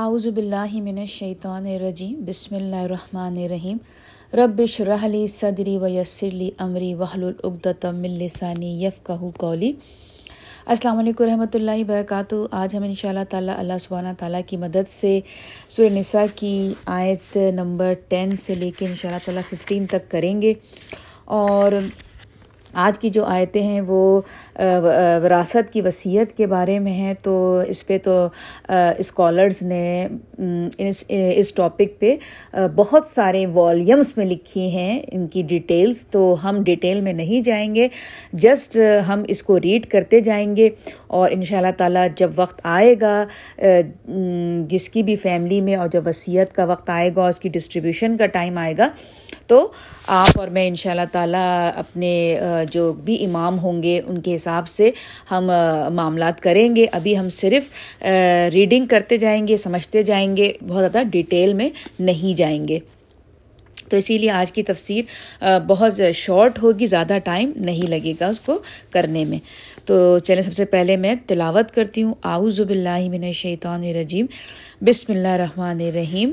اعوذ باللہ من الشیطان الرجیم، بسم اللہ الرحمن الرحیم۔ رب اشرح لی صدری ویسر لی امری واحلل عقدۃ من لسانی یفقهوا قولی۔ السلام علیکم رحمۃ اللہ وبرکاتہ۔ آج ہم ان شاء اللہ تعالیٰ اللہ سبحانہ تعالیٰ کی مدد سے سورہ نساء کی آیت نمبر ٹین سے لے کے ان شاء اللہ تعالیٰ ففٹین تک کریں گے۔ اور آج کی جو آیتیں ہیں وہ وراثت کی وصیت کے بارے میں ہیں، تو اس پہ تو اسکالرز نے اس اس ٹاپک پہ بہت سارے والیومس میں لکھی ہیں ان کی ڈیٹیلز، تو ہم ڈیٹیل میں نہیں جائیں گے، جسٹ ہم اس کو ریڈ کرتے جائیں گے، اور ان شاء اللہ تعالیٰ جب وقت آئے گا جس کی بھی فیملی میں اور جب وصیت کا وقت آئے گا اس کی ڈسٹریبیوشن کا ٹائم آئے گا تو آپ اور میں ان شاء اللہ تعالیٰ اپنے جو بھی امام ہوں گے، ان کے حساب سے ہم معاملات کریں گے۔ ابھی ہم صرف ریڈنگ کرتے جائیں گے، سمجھتے جائیں گے، بہت زیادہ ڈیٹیل میں نہیں جائیں گے۔ تو اسی لیے آج کی تفسیر بہت شارٹ ہوگی، زیادہ ٹائم نہیں لگے گا اس کو کرنے میں۔ تو چلیں، سب سے پہلے میں تلاوت کرتی ہوں۔ آؤز باللہ من الشیطان الرجیم۔ بسم اللہ الرحمن الرحیم۔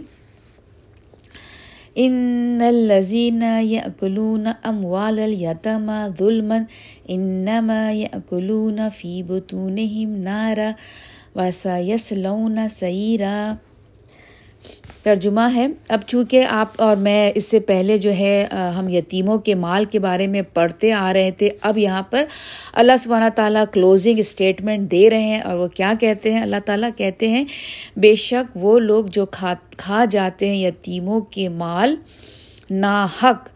ان الذين ياكلون اموال اليتامى ظلما انما ياكلون في بطونهم نارا وسيصلون سعيرا ترجمہ ہے۔ اب چونکہ آپ اور میں اس سے پہلے جو ہے ہم یتیموں کے مال کے بارے میں پڑھتے آ رہے تھے، اب یہاں پر اللہ سبحانہ تعالیٰ کلوزنگ اسٹیٹمنٹ دے رہے ہیں اور وہ کیا کہتے ہیں؟ اللہ تعالیٰ کہتے ہیں، بے شک وہ لوگ جو کھا کھا جاتے ہیں یتیموں کے مال نا حق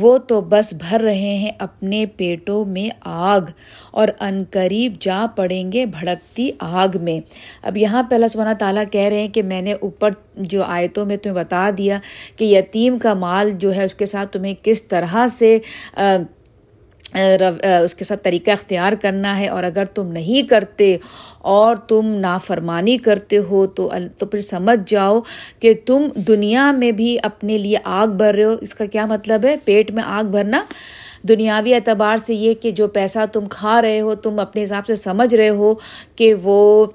وہ تو بس بھر رہے ہیں اپنے پیٹوں میں آگ اور قریب جا پڑیں گے بھڑکتی آگ میں۔ اب یہاں پہ اللہ سبحانہ تعالیٰ کہہ رہے ہیں کہ میں نے اوپر جو آیتوں میں تمہیں بتا دیا کہ یتیم کا مال جو ہے اس کے ساتھ تمہیں کس طرح سے اس کے ساتھ طریقہ اختیار کرنا ہے اور اگر تم نہیں کرتے اور تم نافرمانی کرتے ہو تو تو پھر سمجھ جاؤ کہ تم دنیا میں بھی اپنے لیے آگ بھر رہے ہو۔ اس کا کیا مطلب ہے؟ پیٹ میں آگ بھرنا۔ دنیاوی اعتبار سے یہ کہ جو پیسہ تم کھا رہے ہو، تم اپنے حساب سے سمجھ رہے ہو کہ وہ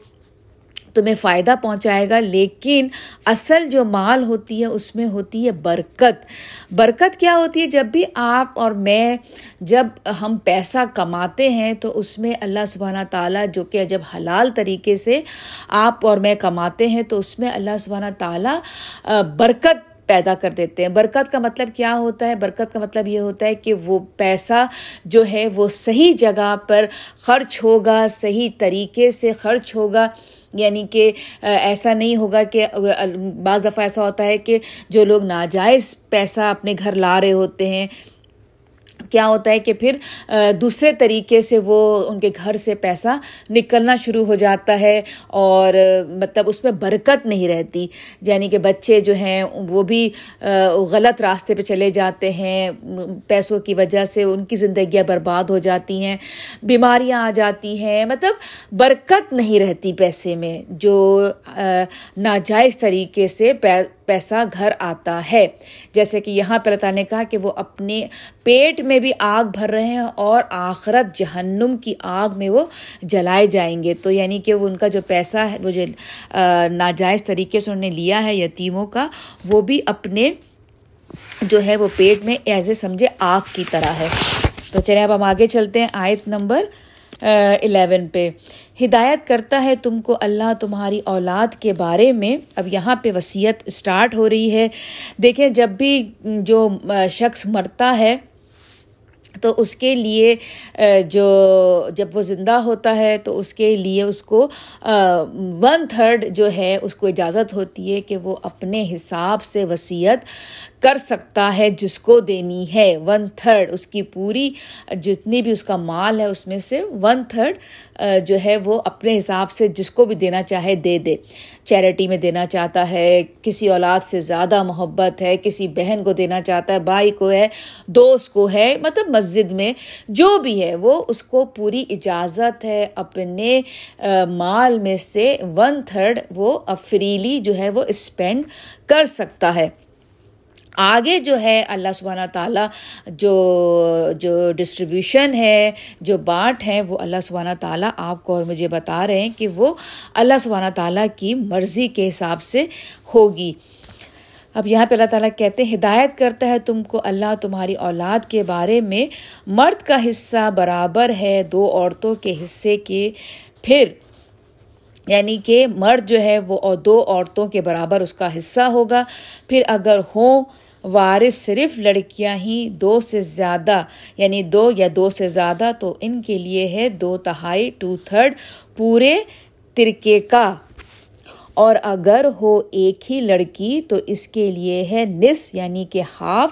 تمہیں فائدہ پہنچائے گا، لیکن اصل جو مال ہوتی ہے، اس میں ہوتی ہے برکت۔ برکت کیا ہوتی ہے؟ جب بھی آپ اور میں جب ہم پیسہ کماتے ہیں، تو اس میں اللہ سبحانہ تعالیٰ جو کہ جب حلال طریقے سے آپ اور میں کماتے ہیں، تو اس میں اللہ سبحانہ تعالیٰ برکت پیدا کر دیتے ہیں۔ برکت کا مطلب کیا ہوتا ہے؟ برکت کا مطلب یہ ہوتا ہے کہ وہ پیسہ جو ہے، وہ صحیح جگہ پر خرچ ہوگا، صحیح طریقے سے خرچ ہوگا۔ یعنی کہ ایسا نہیں ہوگا کہ بعض دفعہ ایسا ہوتا ہے کہ جو لوگ ناجائز پیسہ اپنے گھر لا رہے ہوتے ہیں کیا ہوتا ہے کہ پھر دوسرے طریقے سے وہ ان کے گھر سے پیسہ نکلنا شروع ہو جاتا ہے اور مطلب اس میں برکت نہیں رہتی۔ یعنی کہ بچے جو ہیں، وہ بھی غلط راستے پہ چلے جاتے ہیں۔ پیسوں کی وجہ سے ان کی زندگیاں برباد ہو جاتی ہیں، بیماریاں آ جاتی ہیں۔ مطلب برکت نہیں رہتی پیسے میں، جو ناجائز طریقے سے پیسہ گھر آتا ہے۔ جیسے کہ یہاں پہ اللہ تعالیٰ نے کہا کہ وہ اپنے پیٹ میں بھی آگ بھر رہے ہیں اور آخرت جہنم کی آگ میں وہ جلائے جائیں گے۔ تو یعنی کہ وہ ان کا جو پیسہ ہے، وہ جو ناجائز طریقے سے انہوں نے لیا ہے یتیموں کا، وہ بھی اپنے جو ہے وہ پیٹ میں ایز اے سمجھے آگ کی طرح ہے۔ تو چلیں اب ہم آگے چلتے ہیں آیت نمبر الیون پہ۔ ہدایت کرتا ہے تم کو اللہ تمہاری اولاد کے بارے میں۔ اب یہاں پہ وصیت اسٹارٹ ہو رہی ہے۔ دیکھیں، جب بھی جو شخص مرتا ہے تو اس کے لیے جو جب وہ زندہ ہوتا ہے تو اس کے لیے اس کو ون تھرڈ جو ہے اس کو اجازت ہوتی ہے کہ وہ اپنے حساب سے وصیت کر سکتا ہے جس کو دینی ہے۔ ون تھرڈ اس کی پوری، جتنی بھی اس کا مال ہے اس میں سے ون تھرڈ جو ہے وہ اپنے حساب سے جس کو بھی دینا چاہے دے دے۔ چیریٹی میں دینا چاہتا ہے، کسی اولاد سے زیادہ محبت ہے، کسی بہن کو دینا چاہتا ہے بھائی کو ہے، دوست کو ہے مطلب مسجد میں جو بھی ہے، وہ اس کو پوری اجازت ہے اپنے مال میں سے ون تھرڈ وہ فریلی جو ہے وہ اسپینڈ کر سکتا ہے۔ آگے جو ہے اللہ سبحانہ تعالیٰ جو جو ڈسٹریبیوشن ہے، جو بانٹ ہیں وہ اللہ سبحانہ تعالیٰ آپ کو اور مجھے بتا رہے ہیں کہ وہ اللہ سبحانہ تعالیٰ کی مرضی کے حساب سے ہوگی۔ اب یہاں پہ اللہ تعالیٰ کہتے ہیں، ہدایت کرتا ہے تم کو اللہ تمہاری اولاد کے بارے میں۔ مرد کا حصہ برابر ہے دو عورتوں کے حصے کے۔ پھر یعنی کہ مرد جو ہے وہ دو عورتوں کے برابر اس کا حصہ ہوگا۔ پھر اگر ہوں وارث صرف لڑکیاں ہی دو سے زیادہ یعنی دو یا دو سے زیادہ تو ان کے لیے ہے دو تہائی، ٹو تھرڈ پورے ترکے کا۔ اور اگر ہو ایک ہی لڑکی تو اس کے لیے ہے نس یعنی کہ ہاف۔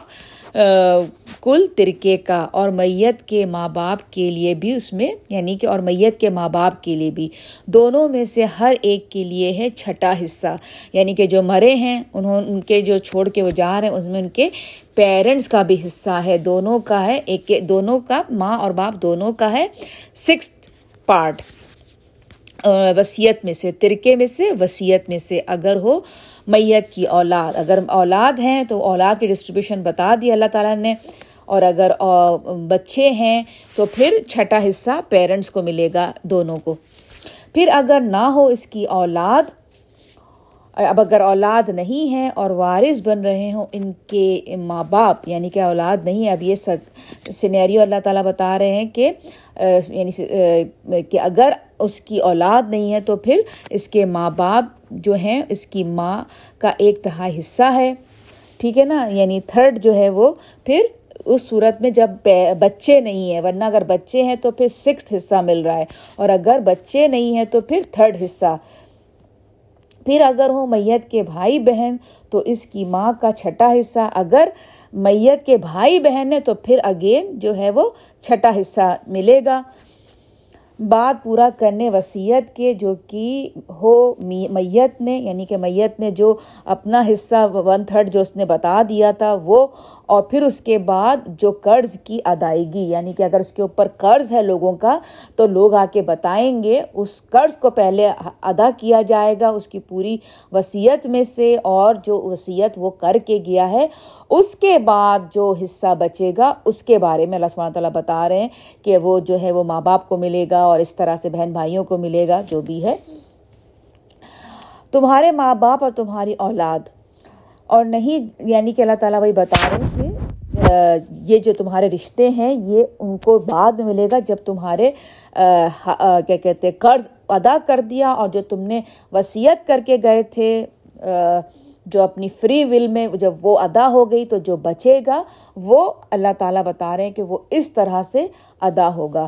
کل ترکے کا اور میت کے ماں باپ کے لیے بھی اس میں یعنی کہ اور میت کے ماں باپ کے لیے بھی۔ دونوں میں سے ہر ایک کے لیے ہے چھٹا حصہ۔ یعنی کہ جو مرے ہیں، انہوں، ان کے جو چھوڑ کے وہ جا رہے ہیں، اس میں ان کے پیرنٹس کا بھی حصہ ہے۔ دونوں کا ہے، ایک دونوں کا ماں اور باپ دونوں کا ہے۔ سکس پارٹ وصیت میں سے ترکے میں سے، وصیت میں سے۔ اگر ہو میت کی اولاد۔ اگر اولاد ہیں تو اولاد کی ڈسٹریبیوشن بتا دی اللہ تعالیٰ نے۔ اور اگر بچے ہیں تو پھر چھٹا حصہ پیرنٹس کو ملے گا دونوں کو۔ پھر اگر نہ ہو اس کی اولاد، اب اگر اولاد نہیں ہے اور وارث بن رہے ہوں، ان کے ماں باپ یعنی کہ اولاد نہیں ہے، اب یہ سنیریو اللہ تعالیٰ بتا رہے ہیں کہ یعنی کہ اگر اس کی اولاد نہیں ہے تو پھر اس کے ماں باپ جو ہیں، اس کی ماں کا ایک تہائی حصہ ہے۔ ٹھیک ہے نا؟ یعنی تھرڈ جو ہے وہ پھر اس صورت میں جب بچے نہیں ہیں، ورنہ اگر بچے ہیں تو پھر سکس حصہ مل رہا ہے۔ اور اگر بچے نہیں ہیں تو پھر تھرڈ حصہ۔ پھر اگر ہو میت کے بھائی بہن تو اس کی ماں کا چھٹا حصہ۔ اگر میت کے بھائی بہن ہے تو پھر اگین جو ہے وہ چھٹا حصہ ملے گا۔ بات پورا کرنے وصیت کے جو کہ ہو میت نے یعنی کہ میت نے جو اپنا حصہ ون تھرڈ جو اس نے بتا دیا تھا، وہ اور پھر اس کے بعد جو قرض کی ادائیگی یعنی کہ اگر اس کے اوپر قرض ہے لوگوں کا، تو لوگ آ کے بتائیں گے اس قرض کو پہلے ادا کیا جائے گا اس کی پوری وصیت میں سے، اور جو وصیت وہ کر کے گیا ہے، اس کے بعد جو حصہ بچے گا، اس کے بارے میں اللہ سبحانہ تعالیٰ بتا رہے ہیں کہ وہ جو ہے وہ ماں باپ کو ملے گا اور اس طرح سے بہن بھائیوں کو ملے گا، جو بھی ہے۔ تمہارے ماں باپ اور تمہاری اولاد اور نہیں یعنی کہ اللہ تعالیٰ وہی بتا رہے ہیں کہ یہ جو تمہارے رشتے ہیں، یہ ان کو بعد میں ملے گا جب تمہارے کیا کہتے قرض ادا کر دیا اور جو تم نے وصیت کر کے گئے تھے جو اپنی فری ول میں جب وہ ادا ہو گئی تو جو بچے گا، وہ اللہ تعالیٰ بتا رہے ہیں کہ وہ اس طرح سے ادا ہوگا۔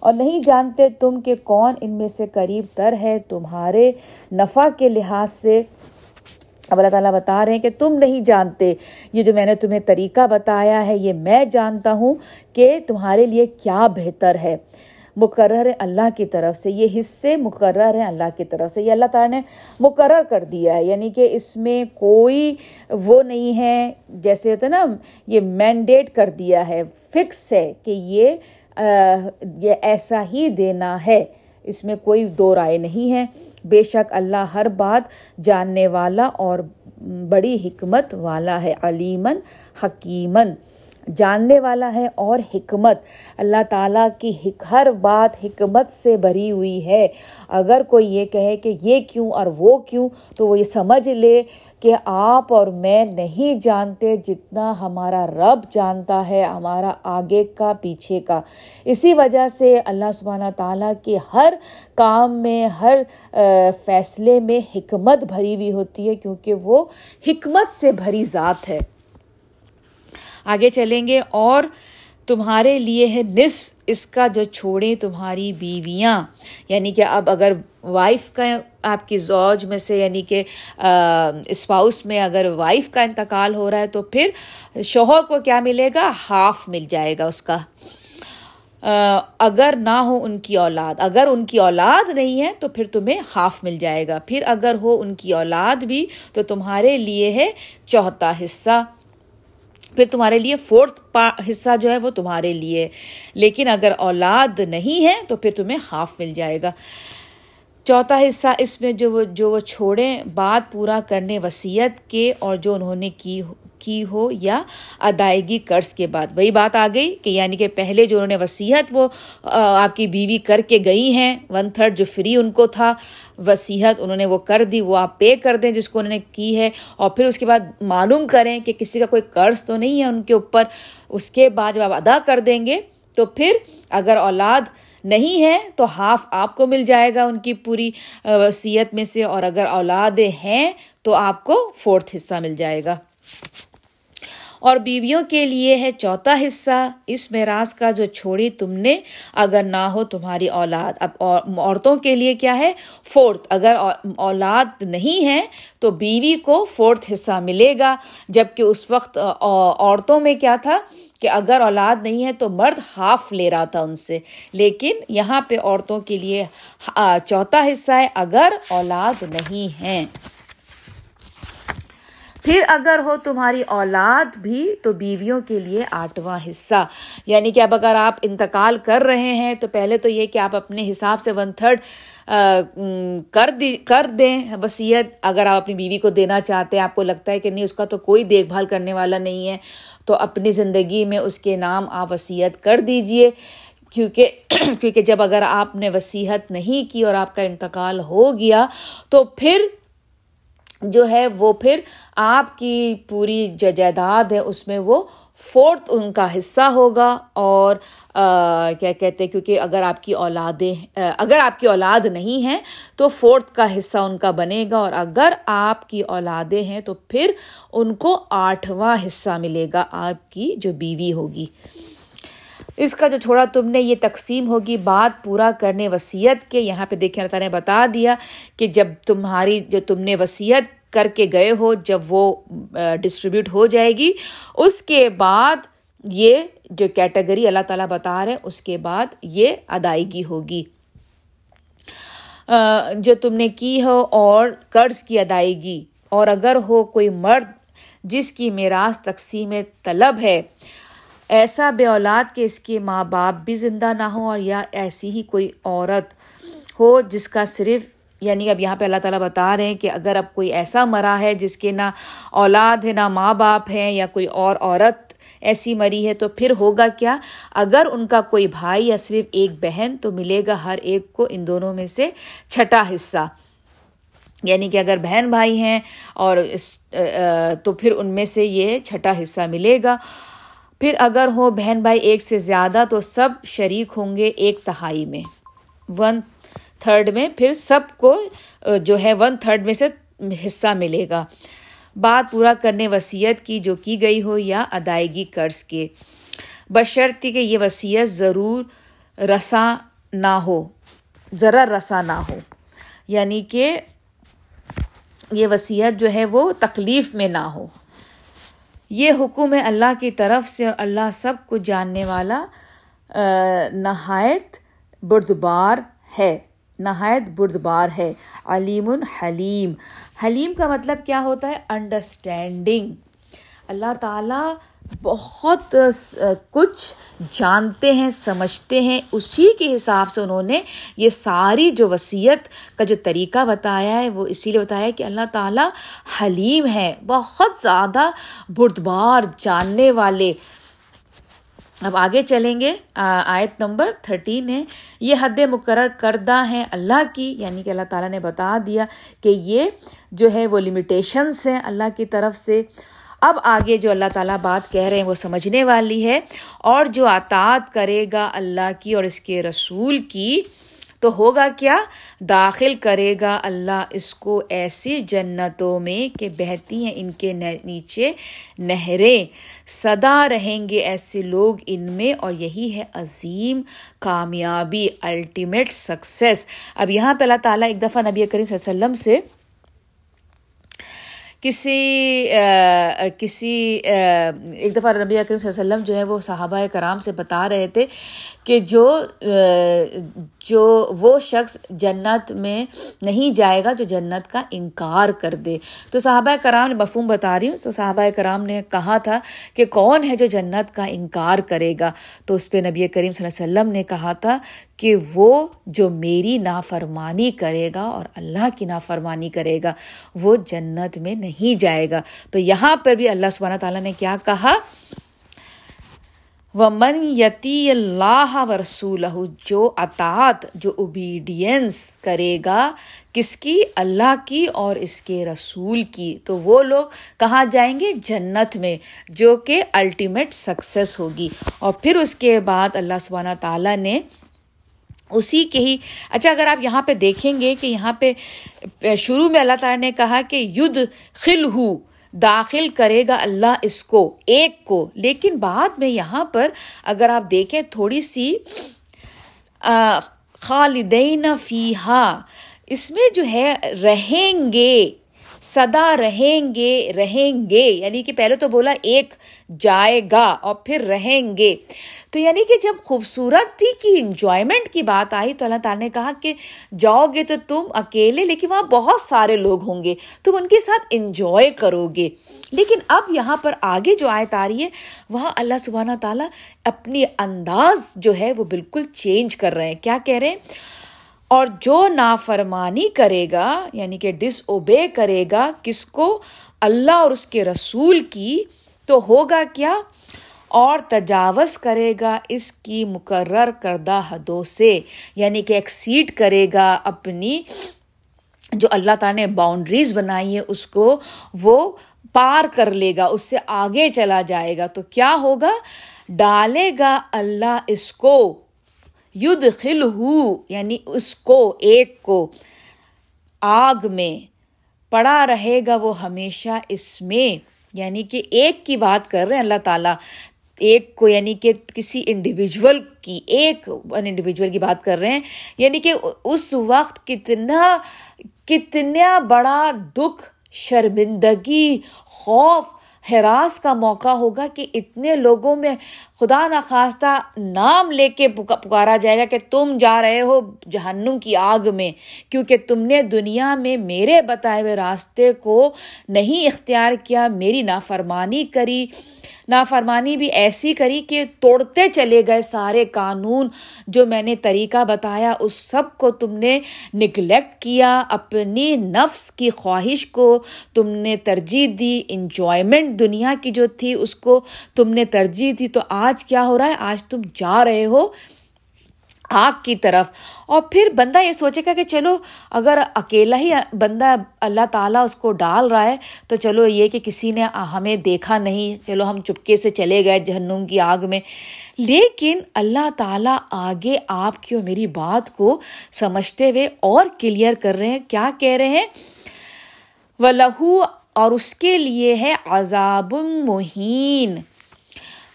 اور نہیں جانتے تم کہ کون ان میں سے قریب تر ہے، تمہارے نفع کے لحاظ سے اب اللہ تعالیٰ بتا رہے ہیں کہ تم نہیں جانتے۔ یہ جو میں نے تمہیں طریقہ بتایا ہے، یہ میں جانتا ہوں کہ تمہارے لیے کیا بہتر ہے۔ مقرر ہے اللہ کی طرف سے، یہ حصے مقرر ہیں اللہ کی طرف سے۔ یہ اللہ تعالیٰ نے مقرر کر دیا ہے یعنی کہ اس میں کوئی وہ نہیں ہے، جیسے ہوتا ہے نا، یہ مینڈیٹ کر دیا ہے فکس ہے کہ یہ یہ ایسا ہی دینا ہے۔ اس میں کوئی دو رائے نہیں ہے۔ بے شک اللہ ہر بات جاننے والا اور بڑی حکمت والا ہے علیمن حکیمن جاننے والا ہے اور حکمت۔ اللہ تعالیٰ کی ہر بات حکمت سے بھری ہوئی ہے۔ اگر کوئی یہ کہے کہ یہ کیوں اور وہ کیوں، تو وہ یہ سمجھ لے کہ آپ اور میں نہیں جانتے جتنا ہمارا رب جانتا ہے، ہمارا آگے کا، پیچھے کا۔ اسی وجہ سے اللہ سبحانہ تعالیٰ کے ہر کام میں، ہر فیصلے میں حکمت بھری ہوئی ہوتی ہے، کیونکہ وہ حکمت سے بھری ذات ہے۔ آگے چلیں گے اور تمہارے لیے ہے نس اس کا جو چھوڑیں تمہاری بیویاں۔ یعنی کہ اب اگر وائف کا آپ کی زوج میں سے یعنی کہ اسپاؤس میں اگر وائف کا انتقال ہو رہا ہے تو پھر شوہر کو کیا ملے گا؟ ہاف مل جائے گا اس کا۔ اگر نہ ہو ان کی اولاد۔ اگر ان کی اولاد نہیں ہے تو پھر تمہیں ہاف مل جائے گا۔ پھر اگر ہو ان کی اولاد بھی تو تمہارے لیے ہے چوتھا حصہ۔ پھر تمہارے لیے فورتھ حصہ جو ہے وہ تمہارے لیے۔ لیکن اگر اولاد نہیں ہے تو پھر تمہیں ہاف مل جائے گا۔ چوتھا حصہ اس میں جو وہ جو وہ چھوڑیں بات پورا کرنے وصیت کے اور جو انہوں نے کی کی ہو یا ادائیگی قرض کے بعد۔ وہی بات آ گئی کہ یعنی کہ پہلے جو انہوں نے وصیت وہ آپ کی بیوی کر کے گئی ہیں ون تھرڈ جو فری ان کو تھا، وصیت انہوں نے وہ کر دی، وہ آپ پے کر دیں جس کو انہوں نے کی ہے۔ اور پھر اس کے بعد معلوم کریں کہ کسی کا کوئی قرض تو نہیں ہے ان کے اوپر، اس کے بعد جب آپ ادا کر دیں گے تو پھر اگر اولاد نہیں ہے تو ہاف آپ کو مل جائے گا ان کی پوری وصیت میں سے اور اگر اولادیں ہیں تو آپ کو فورتھ حصہ مل جائے گا۔ اور بیویوں کے لیے ہے چوتھا حصہ، اس معراج کا جو چھوڑی تم نے، اگر نہ ہو تمہاری اولاد۔ اب عورتوں کے لیے کیا ہے؟ فورتھ۔ اگر اولاد نہیں ہے تو بیوی کو فورتھ حصہ ملے گا۔ جبکہ اس وقت عورتوں میں کیا تھا کہ اگر اولاد نہیں ہے تو مرد ہاف لے رہا تھا ان سے۔ لیکن یہاں پہ عورتوں کے لیے چوتھا حصہ ہے اگر اولاد نہیں ہے۔ پھر اگر ہو تمہاری اولاد بھی، تو بیویوں کے لیے آٹھواں حصہ۔ یعنی کہ اب اگر آپ انتقال کر رہے ہیں، تو پہلے تو یہ کہ آپ اپنے حساب سے ون تھرڈ کر دی، کر دیں وصیت۔ اگر آپ اپنی بیوی کو دینا چاہتے ہیں، آپ کو لگتا ہے کہ نہیں، اس کا تو کوئی دیکھ بھال کرنے والا نہیں ہے، تو اپنی زندگی میں اس کے نام آپ وصیت کر دیجیے۔ کیونکہ کیونکہ جب اگر آپ نے وصیت نہیں کی اور آپ کا انتقال ہو گیا، تو پھر جو ہے وہ پھر آپ کی پوری جو جائیداد ہے، اس میں وہ فورتھ ان کا حصہ ہوگا اور کیا کہتے ہیں، کیونکہ اگر آپ کی اولادیں اگر آپ کی اولاد نہیں ہیں تو فورتھ کا حصہ ان کا بنے گا اور اگر آپ کی اولادیں ہیں تو پھر ان کو آٹھواں حصہ ملے گا، آپ کی جو بیوی ہوگی۔ اس کا جو چھوڑا تم نے یہ تقسیم ہوگی، بات پورا کرنے وصیت کے، یہاں پہ دیکھیں اللہ تعالیٰ نے بتا دیا کہ جب تمہاری، جو تم نے وصیت کر کے گئے ہو جب وہ ڈسٹریبیوٹ ہو جائے گی۔ اس کے بعد یہ جو کیٹیگری اللہ تعالیٰ بتا رہے ہیں، اس کے بعد یہ ادائیگی ہوگی۔ جو تم نے کی ہو اور قرض کی ادائیگی۔ اور اگر ہو کوئی مرد جس کی میراث تقسیم طلب ہے، ایسا بے اولاد کہ اس کے ماں باپ بھی زندہ نہ ہوں اور یا ایسی ہی کوئی عورت ہو جس کا صرف یعنی اب یہاں پہ اللہ تعالیٰ بتا رہے ہیں کہ اگر اب کوئی ایسا مرا ہے جس کے نہ اولاد ہے، نہ ماں باپ ہیں یا کوئی اور عورت ایسی مری ہے، تو پھر ہوگا کیا؟ اگر ان کا کوئی بھائی یا صرف ایک بہن، تو ملے گا ہر ایک کو ان دونوں میں سے چھٹا حصہ۔ یعنی کہ اگر بہن بھائی ہیں اور اس تو پھر ان میں سے یہ چھٹا حصہ ملے گا۔ پھر اگر ہو بہن بھائی ایک سے زیادہ، تو سب شریک ہوں گے ایک تہائی میں۔ ون تھرڈ میں پھر سب کو جو ہے ون تھرڈ میں سے حصہ ملے گا۔ بات پورا کرنے وصیت کی جو کی گئی ہو یا ادائیگی قرض کے۔ بشرطی کہ یہ وصیت ضرور رساں نہ ہو، ذرا رساں نہ ہو۔ یعنی کہ یہ وصیت جو ہے وہ تکلیف میں نہ ہو۔ یہ حکم ہے اللہ کی طرف سے اور اللہ سب کو جاننے والا نہایت بردبار ہے۔ نہایت بردبار ہے۔ علیم الحلیم حلیم کا مطلب کیا ہوتا ہے؟ انڈرسٹینڈنگ اللہ تعالیٰ بہت کچھ جانتے ہیں، سمجھتے ہیں۔ اسی کے حساب سے انہوں نے یہ ساری جو وصیت کا جو طریقہ بتایا ہے، وہ اسی لیے بتایا کہ اللہ تعالیٰ حلیم ہے بہت زیادہ بردبار، جاننے والے۔ اب آگے چلیں گے آیت نمبر تھرٹین ہے۔ یہ حد مقرر کردہ ہیں اللہ کی یعنی کہ اللہ تعالیٰ نے بتا دیا کہ یہ جو ہے وہ لمیٹیشنس ہیں اللہ کی طرف سے۔ اب آگے جو اللہ تعالیٰ بات کہہ رہے ہیں وہ سمجھنے والی ہے۔ اور جو اطاعت کرے گا اللہ کی اور اس کے رسول کی تو ہوگا کیا؟ داخل کرے گا اللہ اس کو ایسی جنتوں میں کہ بہتی ہیں ان کے نیچے نہریں۔ سدا رہیں گے ایسے لوگ ان میں اور یہی ہے عظیم، کامیابی الٹیمیٹ سکسیس اب یہاں پہ اللہ تعالیٰ ایک دفعہ نبی کریم صلی اللہ علیہ وسلم سے کسی کسی ایک دفعہ نبی اکرم صلی اللہ علیہ وسلم جو ہے وہ صحابہ کرام سے بتا رہے تھے کہ جو جو وہ شخص جنت میں نہیں جائے گا جو جنت کا انکار کر دے۔ تو صحابہ کرام نے مفہوم بتا رہی ہوں۔ تو صحابہ کرام نے کہا تھا کہ کون ہے جو جنت کا انکار کرے گا؟ تو اس پہ نبی کریم صلی اللہ علیہ وسلم نے کہا تھا کہ وہ جو میری نافرمانی کرے گا اور اللہ کی نافرمانی کرے گا، وہ جنت میں نہیں جائے گا۔ تو یہاں پر بھی اللہ سبحانہ تعالیٰ نے کیا کہا؟ و من یتی اللہ و رسول جو اطاعت، جو اوبیڈینس کرے گا، کس کی؟ اللہ کی اور اس کے رسول کی۔ تو وہ لوگ کہاں جائیں گے؟ جنت میں، جو کہ الٹیمیٹ سکسیس ہوگی۔ اور پھر اس کے بعد اللہ سبحانہ تعالیٰ نے اسی کے ہی اچھا اگر آپ یہاں پہ دیکھیں گے کہ یہاں پہ شروع میں اللہ تعالیٰ نے کہا کہ ید خل ہو داخل کرے گا اللہ اس کو، ایک کو۔ لیکن بعد میں یہاں پر اگر آپ دیکھیں تھوڑی سی خالدین فیحا اس میں جو ہے رہیں گے سدا رہیں گے رہیں گے۔ یعنی کہ پہلے تو بولا ایک جائے گا اور پھر رہیں گے۔ تو یعنی کہ جب خوبصورتی کی انجوائمنٹ کی بات آئی تو اللہ تعالیٰ نے کہا کہ جاؤ گے تو تم اکیلے، لیکن وہاں بہت سارے لوگ ہوں گے، تم ان کے ساتھ انجوائے کرو گے۔ لیکن اب یہاں پر آگے جو آیت آ رہی ہے، وہاں اللہ سبحانہ تعالیٰ اپنی انداز جو ہے وہ بالکل چینج کر رہے ہیں۔ کیا کہہ رہے ہیں؟ اور جو نافرمانی کرے گا یعنی کہ ڈس اوبے کرے گا کس کو؟ اللہ اور اس کے رسول کی تو ہوگا کیا؟ اور تجاوز کرے گا اس کی مقرر کردہ حدوں سے یعنی کہ ایکسیڈ کرے گا اپنی جو اللہ تعالیٰ نے باؤنڈریز بنائی ہے اس کو وہ پار کر لے گا، اس سے آگے چلا جائے گا۔ تو کیا ہوگا؟ ڈالے گا اللہ اس کو ید خل یعنی اس کو، ایک کو۔ آگ میں پڑا رہے گا وہ ہمیشہ اس میں۔ یعنی کہ ایک کی بات کر رہے ہیں، اللہ تعالیٰ ایک کو یعنی کہ کسی انڈیویجول کی، ایک انڈیویجول کی بات کر رہے ہیں۔ یعنی کہ اس وقت کتنا کتنا بڑا دکھ، شرمندگی، خوف ہراس کا موقع ہوگا کہ اتنے لوگوں میں خدا نخواستہ نام لے کے پکارا جائے گا کہ تم جا رہے ہو جہنم کی آگ میں، کیونکہ تم نے دنیا میں میرے بتائے ہوئے راستے کو نہیں اختیار کیا، میری نافرمانی کری۔ نافرمانی بھی ایسی کری کہ توڑتے چلے گئے سارے قانون جو میں نے طریقہ بتایا، اس سب کو تم نے نگلیکٹ کیا، اپنی نفس کی خواہش کو تم نے ترجیح دی انجوائمنٹ دنیا کی جو تھی، اس کو تم نے ترجیح دی۔ تو آج کیا ہو رہا ہے؟ آج تم جا رہے ہو۔ آگ کی طرف۔ اور پھر بندہ یہ سوچے گا کہ چلو، اگر اکیلا ہی بندہ اللہ تعالیٰ اس کو ڈال رہا ہے، تو چلو یہ کہ کسی نے ہمیں دیکھا نہیں، چلو ہم چپکے سے چلے گئے جہنم کی آگ میں۔ لیکن اللہ تعالیٰ آگے آپ کی اور میری بات کو سمجھتے ہوئے اور کلیئر کر رہے ہیں۔ کیا کہہ رہے ہیں؟ و لہو اور اس کے لیے ہے عذاب مہین۔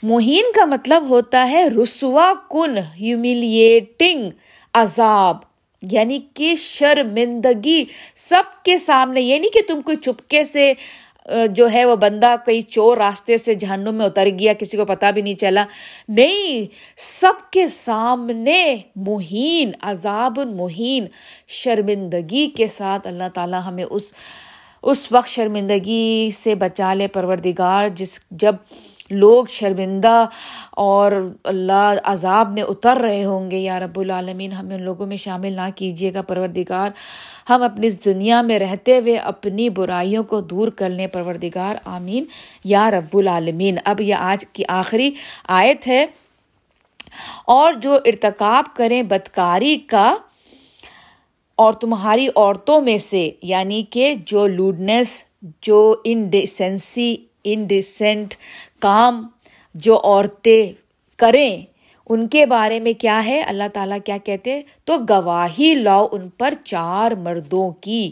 مہین کا مطلب ہوتا ہے رسوا کن ہیوملیٹنگ عذاب یعنی کہ شرمندگی سب کے سامنے یعنی کہ تم کوئی چپکے سے جو ہے وہ بندہ کئی چور راستے سے جہنم میں اتر گیا، کسی کو پتا بھی نہیں چلا۔ نہیں، سب کے سامنے مہین، عذاب مہین شرمندگی کے ساتھ اللہ تعالیٰ ہمیں اس اس وقت شرمندگی سے بچا لے پروردگار، جس، جب لوگ شرمندہ اور اللہ عذاب میں اتر رہے ہوں گے، یا رب العالمین، ہمیں ان لوگوں میں شامل نہ کیجیے گا، پروردگار۔ ہم اپنی اس دنیا میں رہتے ہوئے اپنی برائیوں کو دور کر لیں، پروردگار۔ آمین۔ یا رب العالمین۔ اب یہ آج کی آخری آیت ہے۔ اور جو ارتکاب کریں بدکاری کا، اور تمہاری عورتوں میں سے یعنی کہ جو لوڈنس جو انڈیسنسی، انڈیسنٹ کام جو عورتیں کریں، ان کے بارے میں کیا ہے؟ اللہ تعالیٰ کیا کہتے تو گواہی لاؤ ان پر چار مردوں کی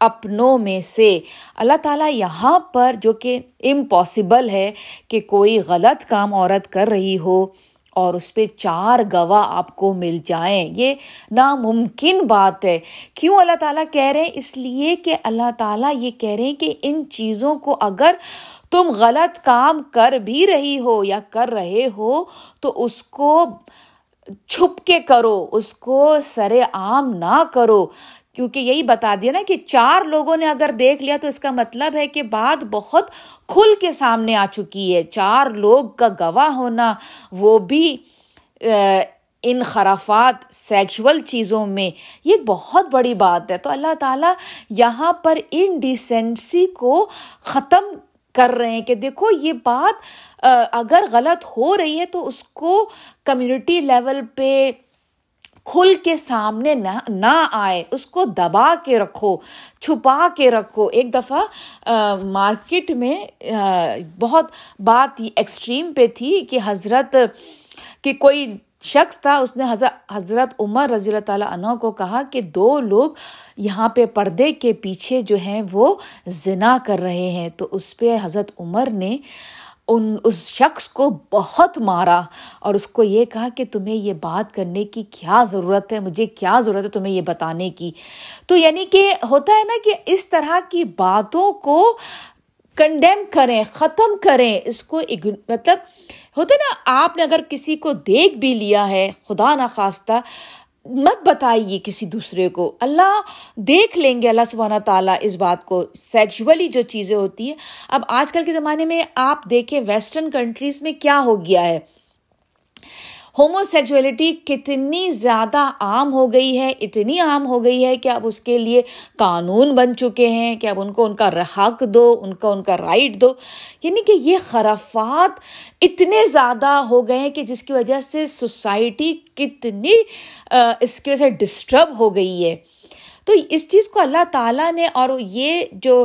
اپنوں میں سے۔ اللہ تعالیٰ یہاں پر جو کہ امپاسبل ہے کہ کوئی غلط کام عورت کر رہی ہو اور اس پہ چار گواہ آپ کو مل جائیں۔ یہ ناممکن بات ہے۔ کیوں اللہ تعالیٰ کہہ رہے ہیں؟ اس لیے کہ اللہ تعالیٰ یہ کہہ رہے ہیں کہ ان چیزوں کو اگر تم غلط کام کر بھی رہی ہو یا کر رہے ہو، تو اس کو چھپ کے کرو، اس کو سر عام نہ کرو۔ کیونکہ یہی بتا دیا نا کہ چار لوگوں نے اگر دیکھ لیا تو اس کا مطلب ہے کہ بات بہت کھل کے سامنے آ چکی ہے۔ چار لوگ کا گواہ ہونا، وہ بھی ان خرافات سیکچول چیزوں میں، یہ بہت بڑی بات ہے۔ تو اللہ تعالیٰ یہاں پر ان ڈیسینسی کو ختم کر رہے ہیں کہ دیکھو یہ بات اگر غلط ہو رہی ہے تو اس کو کمیونٹی لیول پہ کھل کے سامنے نہ آئے، اس کو دبا کے رکھو، چھپا کے رکھو۔ ایک دفعہ مارکیٹ میں بہت بات ایکسٹریم پہ تھی کہ حضرت، کہ کوئی شخص تھا، اس نے حضرت عمر رضی اللہ تعالیٰ عنہ کو کہا کہ دو لوگ یہاں پہ پردے کے پیچھے جو ہیں وہ زنا کر رہے ہیں۔ تو اس پہ حضرت عمر نے ان اس شخص کو بہت مارا اور اس کو یہ کہا کہ تمہیں یہ بات کرنے کی کیا ضرورت ہے، مجھے کیا ضرورت ہے تمہیں یہ بتانے کی؟ تو یعنی کہ ہوتا ہے نا کہ اس طرح کی باتوں کو کنڈیم کریں، ختم کریں، اس کو مطلب ہوتا ہے نا، آپ نے اگر کسی کو دیکھ بھی لیا ہے، خدا نخواستہ مت بتائیے کسی دوسرے کو۔ اللہ دیکھ لیں گے اللہ سبحانہ تعالیٰ اس بات کو۔ سیکچولی جو چیزیں ہوتی ہیں، اب آج کل کے زمانے میں آپ دیکھیں ویسٹرن کنٹریز میں کیا ہو گیا ہے۔ ہومو سیکچولیٹی کتنی زیادہ عام ہو گئی ہے، اتنی عام ہو گئی ہے کہ اب اس کے لیے قانون بن چکے ہیں کہ اب ان کو ان کا حق دو، ان کا ان کا رائٹ دو۔ یعنی کہ یہ خرافات اتنے زیادہ ہو گئے ہیں کہ جس کی وجہ سے سوسائٹی کتنی اس کی وجہ سے ڈسٹرب ہو گئی ہے۔ تو اس چیز کو اللہ تعالیٰ نے اور یہ جو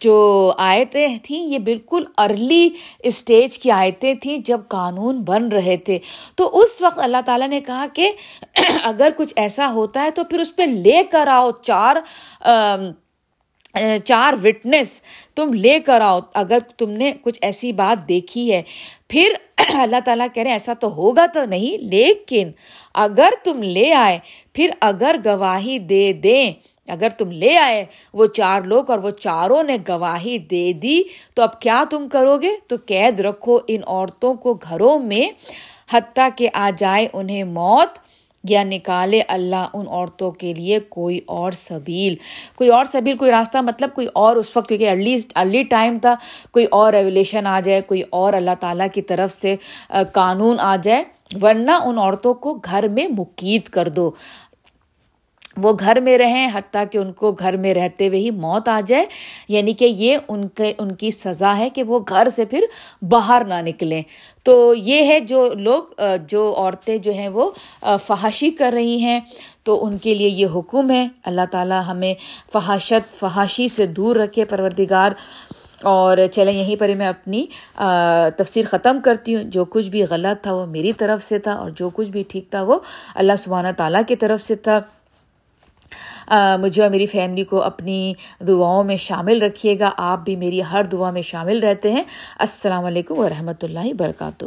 جو آیتیں تھیں، یہ بالکل ارلی اسٹیج کی آیتیں تھیں جب قانون بن رہے تھے۔ تو اس وقت اللہ تعالیٰ نے کہا کہ اگر کچھ ایسا ہوتا ہے تو پھر اس پہ لے کر آؤ چار چار وٹنس تم لے کر آؤ، اگر تم نے کچھ ایسی بات دیکھی ہے۔ پھر اللہ تعالیٰ کہہ رہے ہیں، ایسا تو ہوگا تو نہیں، لیکن اگر تم لے آئے، پھر اگر گواہی دے دیں، اگر تم لے آئے، وہ چار لوگ اور وہ چاروں نے گواہی دے دی، تو اب کیا تم کرو گے؟ تو قید رکھو ان عورتوں کو گھروں میں، حتیٰ کہ آ جائے انہیں موت۔ یا نکالے اللہ ان عورتوں کے لیے کوئی اور سبیل۔ کوئی اور سبیل، کوئی راستہ مطلب کوئی اور اس وقت، کیونکہ ارلی ارلی ٹائم تھا، کوئی اور ریولیشن آ جائے، کوئی اور اللہ تعالیٰ کی طرف سے قانون آ جائے۔ ورنہ ان عورتوں کو گھر میں مقید کر دو۔ وہ گھر میں رہیں حتیٰ کہ ان کو گھر میں رہتے ہوئے ہی موت آ جائے۔ یعنی کہ یہ ان کے، ان کی سزا ہے کہ وہ گھر سے پھر باہر نہ نکلیں۔ تو یہ ہے جو لوگ، جو عورتیں جو ہیں وہ فحاشی کر رہی ہیں۔ تو ان کے لیے یہ حکم ہے۔ اللہ تعالیٰ ہمیں فحاشت، فحاشی سے دور رکھے پروردگار۔ اور چلیں، یہیں پر میں اپنی تفسیر ختم کرتی ہوں۔ جو کچھ بھی غلط تھا وہ میری طرف سے تھا اور جو کچھ بھی ٹھیک تھا وہ اللہ سبحانہ تعالیٰ کی طرف سے تھا۔ مجھے اور میری فیملی کو اپنی دعاؤں میں شامل رکھیے گا۔ آپ بھی میری ہر دعا میں شامل رہتے ہیں۔ السلام علیکم ورحمۃ اللہ وبرکاتہ۔